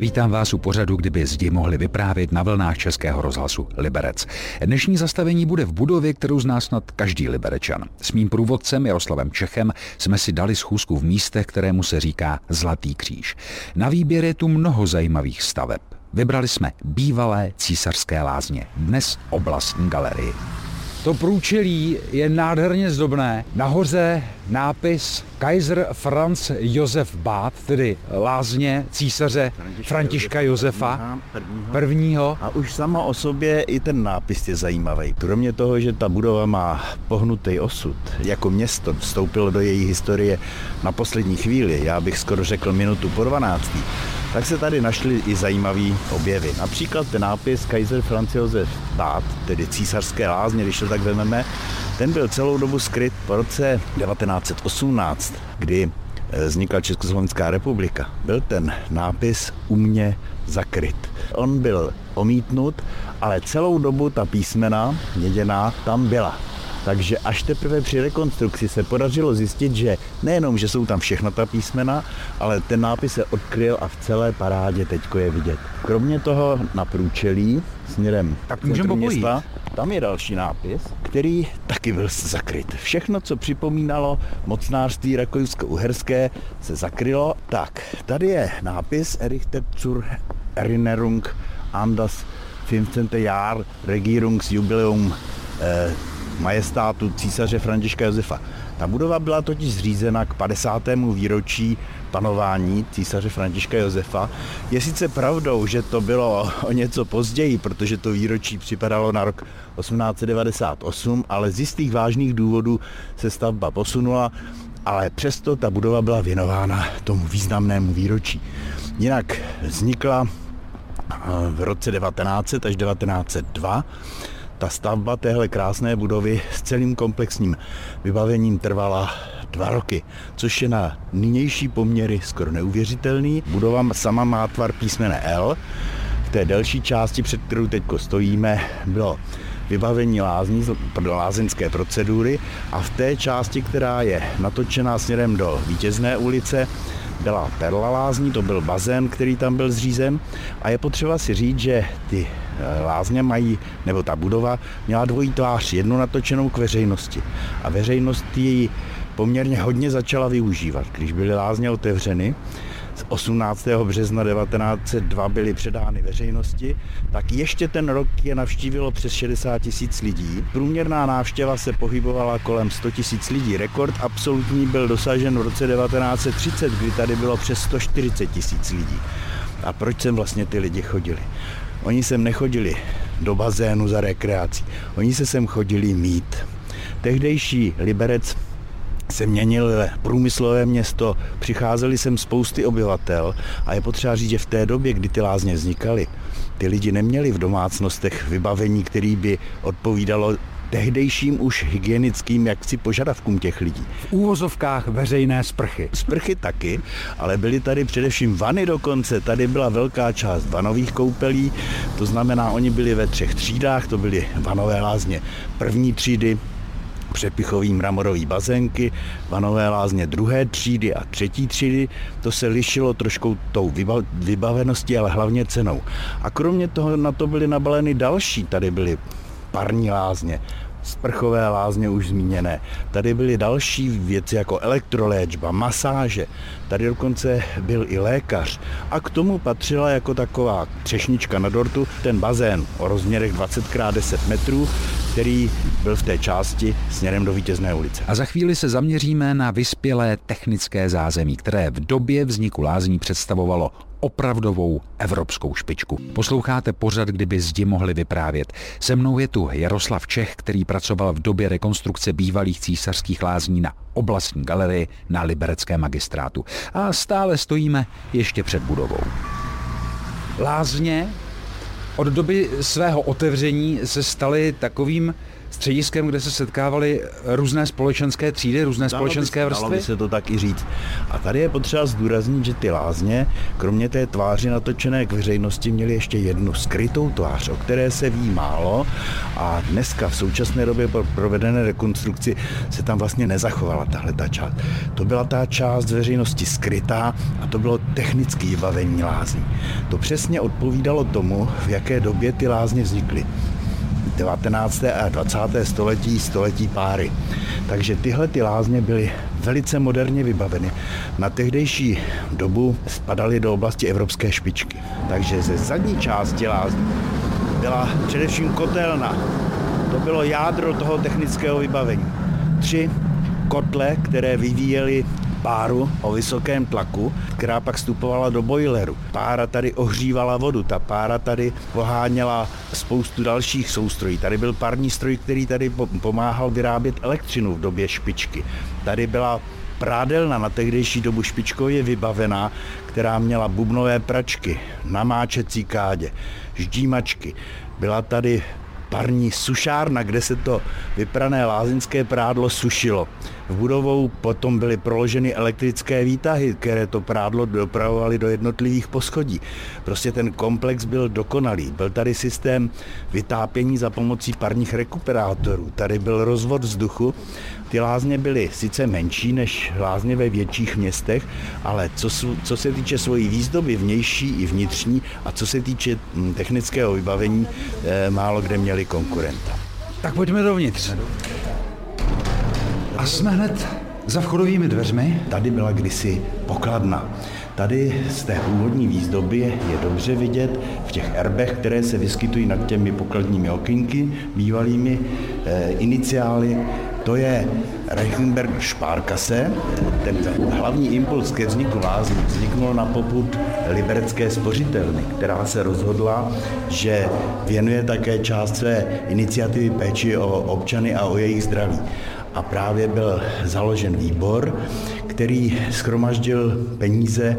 Vítám vás u pořadu, kdyby zdi mohli vyprávět na vlnách Českého rozhlasu Liberec. Dnešní zastavení bude v budově, kterou zná snad každý liberečan. S mým průvodcem Jaroslavem Čechem jsme si dali schůzku v místech, kterému se říká Zlatý kříž. Na výběr je tu mnoho zajímavých staveb. Vybrali jsme bývalé císařské lázně, dnes oblastní galerii. To průčelí je nádherně zdobné. Nahoře nápis Kaiser Franz Josef Bát, tedy lázně císaře Františka, Františka Josefa prvního. prvního. A už sama o sobě i ten nápis je zajímavý. Kromě toho, že ta budova má pohnutý osud, jako město vstoupilo do její historie na poslední chvíli, já bych skoro řekl minutu po 12 tak se tady našly i zajímavé objevy. Například ten nápis Kaiser Franz Josef Bát, tedy císařské lázně, když to tak vezmeme, ten byl celou dobu skryt po roce 1918, kdy eh, vznikla Československá republika. Byl ten nápis u mě zakryt. On byl omítnut, ale celou dobu ta písmena měděná tam byla. Takže až teprve při rekonstrukci se podařilo zjistit, že nejenom, že jsou tam všechna ta písmena, ale ten nápis se odkryl a v celé parádě teďko je vidět. Kromě toho na průčelí směrem tak můžeme města, tam je další nápis, který taky byl zakryt. Všechno, co připomínalo mocnářství rakousko-uherské, se zakrylo. Tak, tady je nápis Erichter zur Erinnerung an das 15. Jahr Regierungsjubileum eh, majestátu císaře Františka Josefa. Ta budova byla totiž zřízena k 50. výročí panování císaře Františka Josefa. Je sice pravdou, že to bylo o něco později, protože to výročí připadalo na rok 1898, ale z jistých vážných důvodů se stavba posunula, ale přesto ta budova byla věnována tomu významnému výročí. Jinak vznikla eh, v roce 1900 až 1902 ta stavba téhle krásné budovy s celým komplexním vybavením trvala dva roky, což je na nynější poměry skoro neuvěřitelný. Budova sama má tvar písmene L. V té delší části, před kterou teď stojíme, bylo vybavení lázní, lázeňské procedury a v té části, která je natočená směrem do Vítězné ulice, byla perla lázní, to byl bazén, který tam byl zřízen a je potřeba si říct, že ty eh, lázně mají, nebo ta budova měla dvojí tvář, jednu natočenou k veřejnosti a veřejnost ji poměrně hodně začala využívat. Když byly lázně otevřeny, 18. března 1902 byly předány veřejnosti, tak ještě ten rok je navštívilo přes 60 tisíc lidí. Průměrná návštěva se pohybovala kolem 100 tisíc lidí. Rekord absolutní byl dosažen v roce 1930, kdy tady bylo přes 140 tisíc lidí. A proč sem vlastně ty lidi chodili? Oni sem nechodili do bazénu za rekreací, oni se sem chodili mít. Tehdejší Liberec se měnil průmyslové město, přicházeli sem spousty obyvatel a je potřeba říct, že v té době, kdy ty lázně vznikaly, ty lidi neměli v domácnostech vybavení, který by odpovídalo tehdejším už hygienickým jaksi požadavkům těch lidí. V úvozovkách veřejné sprchy. Sprchy taky, ale byly tady především vany dokonce. Tady byla velká část vanových koupelí, to znamená, oni byli ve třech třídách, to byly vanové lázně první třídy, přepichový mramorový bazénky, vanové lázně druhé třídy a třetí třídy. To se lišilo trošku tou vybaveností, ale hlavně cenou. A kromě toho na to byly nabaleny další. Tady byly parní lázně, sprchové lázně už zmíněné. Tady byly další věci jako elektroléčba, masáže. Tady dokonce byl i lékař. A k tomu patřila jako taková třešnička na dortu ten bazén o rozměrech 20x10 metrů, který byl v té části směrem do Vítězné ulice. A za chvíli se zaměříme na vyspělé technické zázemí, které v době vzniku lázní představovalo opravdovou evropskou špičku. Posloucháte pořad, kdyby zdi mohli vyprávět. Se mnou je tu Jaroslav Čech, který pracoval v době rekonstrukce bývalých císařských lázní na oblastní galerii na Libereckém magistrátu. A stále stojíme ještě před budovou. Lázně od doby svého otevření se staly takovým střediskem, kde se setkávaly různé společenské třídy, různé dalo společenské by, vrstvy? Dalo by se to tak i říct. A tady je potřeba zdůraznit, že ty lázně, kromě té tváři natočené k veřejnosti, měly ještě jednu skrytou tvář, o které se ví málo a dneska v současné době po provedené rekonstrukci se tam vlastně nezachovala tahle ta část. To byla ta část veřejnosti skrytá a to bylo technické vybavení lázní. To přesně odpovídalo tomu, v jaké době ty lázně vznikly. 19. a 20. století, století páry. Takže tyhle ty lázně byly velice moderně vybaveny. Na tehdejší dobu spadaly do oblasti evropské špičky. Takže ze zadní části lázní byla především kotelna. To bylo jádro toho technického vybavení. Tři kotle, které vyvíjely páru o vysokém tlaku, která pak vstupovala do boileru. Pára tady ohřívala vodu, ta pára tady poháněla spoustu dalších soustrojí. Tady byl parní stroj, který tady pomáhal vyrábět elektřinu v době špičky. Tady byla prádelna na tehdejší dobu špičkově vybavená, která měla bubnové pračky, namáčecí kádě, ždímačky. Byla tady parní sušárna, kde se to vyprané lázeňské prádlo sušilo. Budovou potom byly proloženy elektrické výtahy, které to prádlo dopravovaly do jednotlivých poschodí. Prostě ten komplex byl dokonalý. Byl tady systém vytápění za pomocí parních rekuperátorů. Tady byl rozvod vzduchu. Ty lázně byly sice menší než lázně ve větších městech, ale co, co se týče svojí výzdoby vnější i vnitřní a co se týče hm, technického vybavení, eh, málo kde měli konkurenta. Tak pojďme dovnitř. A jsme hned za vchodovými dveřmi. Tady byla kdysi pokladna. Tady z té původní výzdoby je dobře vidět v těch erbech, které se vyskytují nad těmi pokladními okinky, bývalými e, iniciály. To je Reichenberg Sparkasse. Ten hlavní impuls ke vzniku lázní vzniknul na poput Liberecké spořitelny, která se rozhodla, že věnuje také část své iniciativy péči o občany a o jejich zdraví a právě byl založen výbor, který schromaždil peníze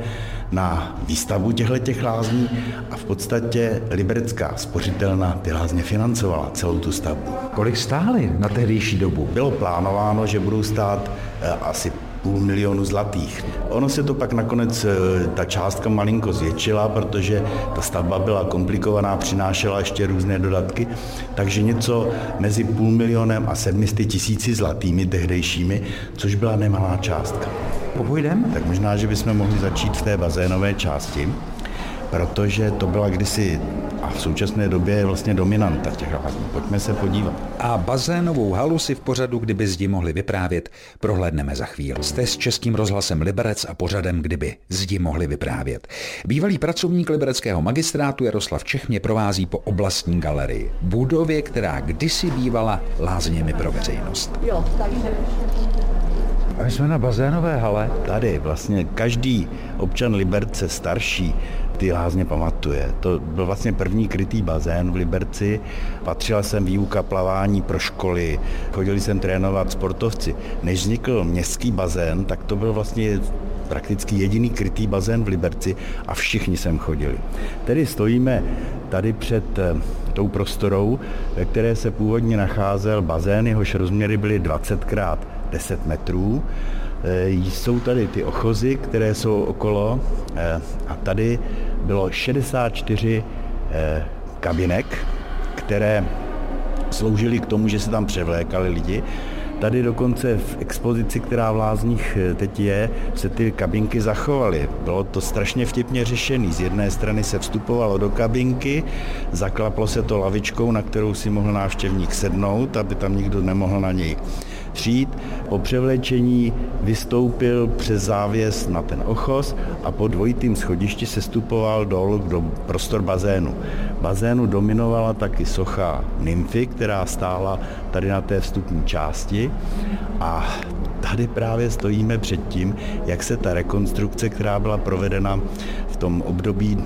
na výstavbu těchto lázní a v podstatě Liberecká spořitelna ty lázně financovala celou tu stavbu. Kolik stály na tehdejší dobu? Bylo plánováno, že budou stát eh, asi půl milionu zlatých. Ono se to pak nakonec, eh, ta částka malinko zvětšila, protože ta stavba byla komplikovaná, přinášela ještě různé dodatky, takže něco mezi půl milionem a sedmisty tisíci zlatými tehdejšími, což byla nemalá částka. Popojdem? Tak možná, že bychom mohli začít v té bazénové části, protože to byla kdysi v současné době je vlastně dominanta těch lázní. Pojďme se podívat. A bazénovou halu si v pořadu Kdyby zdi mohli vyprávět prohlédneme za chvíli. Jste s Českým rozhlasem Liberec a pořadem Kdyby zdi mohli vyprávět. Bývalý pracovník libereckého magistrátu Jaroslav Čech mě provází po oblastní galerii. Budově, která kdysi bývala lázněmi pro veřejnost. Jo, takže a my jsme na bazénové hale. Tady vlastně každý občan Liberce starší ty lázně pamatuje. To byl vlastně první krytý bazén v Liberci. Patřila jsem výuka plavání pro školy, chodili jsem trénovat sportovci. Než vznikl městský bazén, tak to byl vlastně prakticky jediný krytý bazén v Liberci a všichni sem chodili. Tedy stojíme tady před eh, tou prostorou, ve které se původně nacházel bazén, jehož rozměry byly 20 krát 10 metrů. E, jsou tady ty ochozy, které jsou okolo e, a tady bylo 64 e, kabinek, které sloužily k tomu, že se tam převlékali lidi. Tady dokonce v expozici, která v Lázních teď je, se ty kabinky zachovaly. Bylo to strašně vtipně řešený. Z jedné strany se vstupovalo do kabinky, zaklaplo se to lavičkou, na kterou si mohl návštěvník sednout, aby tam nikdo nemohl na něj přijít. Po převlečení vystoupil přes závěs na ten ochos a po dvojitým schodišti se stupoval dolů do prostor bazénu. Bazénu dominovala taky socha nymfy, která stála tady na té vstupní části a tady právě stojíme před tím, jak se ta rekonstrukce, která byla provedena v tom období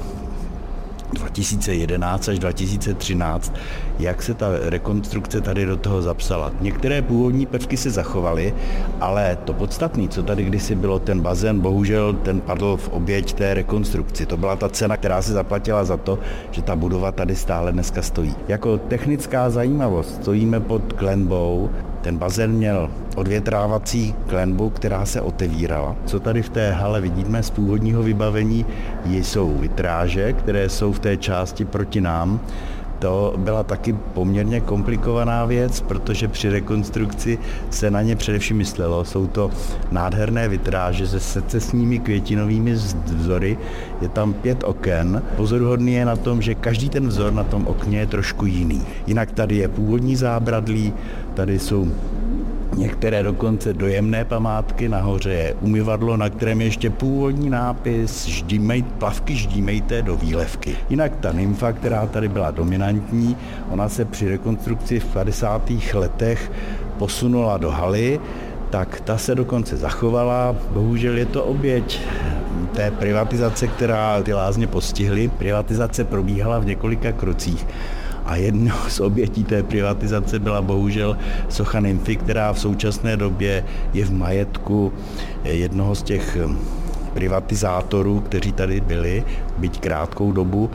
2011 až 2013, jak se ta rekonstrukce tady do toho zapsala. Některé původní prvky se zachovaly, ale to podstatné, co tady kdysi bylo ten bazén, bohužel ten padl v oběť té rekonstrukci. To byla ta cena, která se zaplatila za to, že ta budova tady stále dneska stojí. Jako technická zajímavost stojíme pod klenbou, ten bazén měl odvětrávací klenbu, která se otevírala. Co tady v té hale vidíme z původního vybavení, jsou vitráže, které jsou v té části proti nám. To byla taky poměrně komplikovaná věc, protože při rekonstrukci se na ně především myslelo. Jsou to nádherné vitráže se secesními květinovými vzory. Je tam pět oken. Pozoruhodný je na tom, že každý ten vzor na tom okně je trošku jiný. Jinak tady je původní zábradlí, tady jsou Některé dokonce dojemné památky, nahoře je umyvadlo, na kterém je ještě původní nápis ždímej, plavky ždímejte do výlevky. Jinak ta nymfa, která tady byla dominantní, ona se při rekonstrukci v 50. letech posunula do haly, tak ta se dokonce zachovala. Bohužel je to oběť té privatizace, která ty lázně postihly. Privatizace probíhala v několika krocích. A jednou z obětí té privatizace byla bohužel socha Nymfy, která v současné době je v majetku jednoho z těch privatizátorů, kteří tady byli, byť krátkou dobu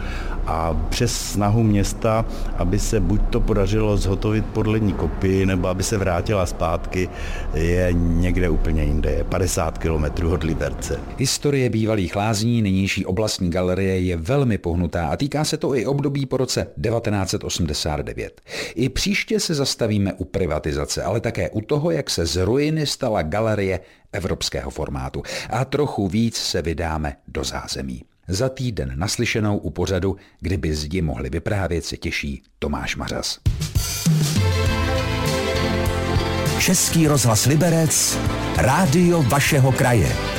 a přes snahu města, aby se buď to podařilo zhotovit podlední kopii, nebo aby se vrátila zpátky, je někde úplně jinde, je 50 kilometrů od Liberce. Historie bývalých lázní nynější oblastní galerie je velmi pohnutá a týká se to i období po roce 1989. I příště se zastavíme u privatizace, ale také u toho, jak se z ruiny stala galerie evropského formátu a trochu víc se vydáme do zázemí. Za týden naslyšenou u pořadu, kdyby zdi mohli vyprávět, se těší Tomáš Mařas. Český rozhlas Liberec, rádio vašeho kraje.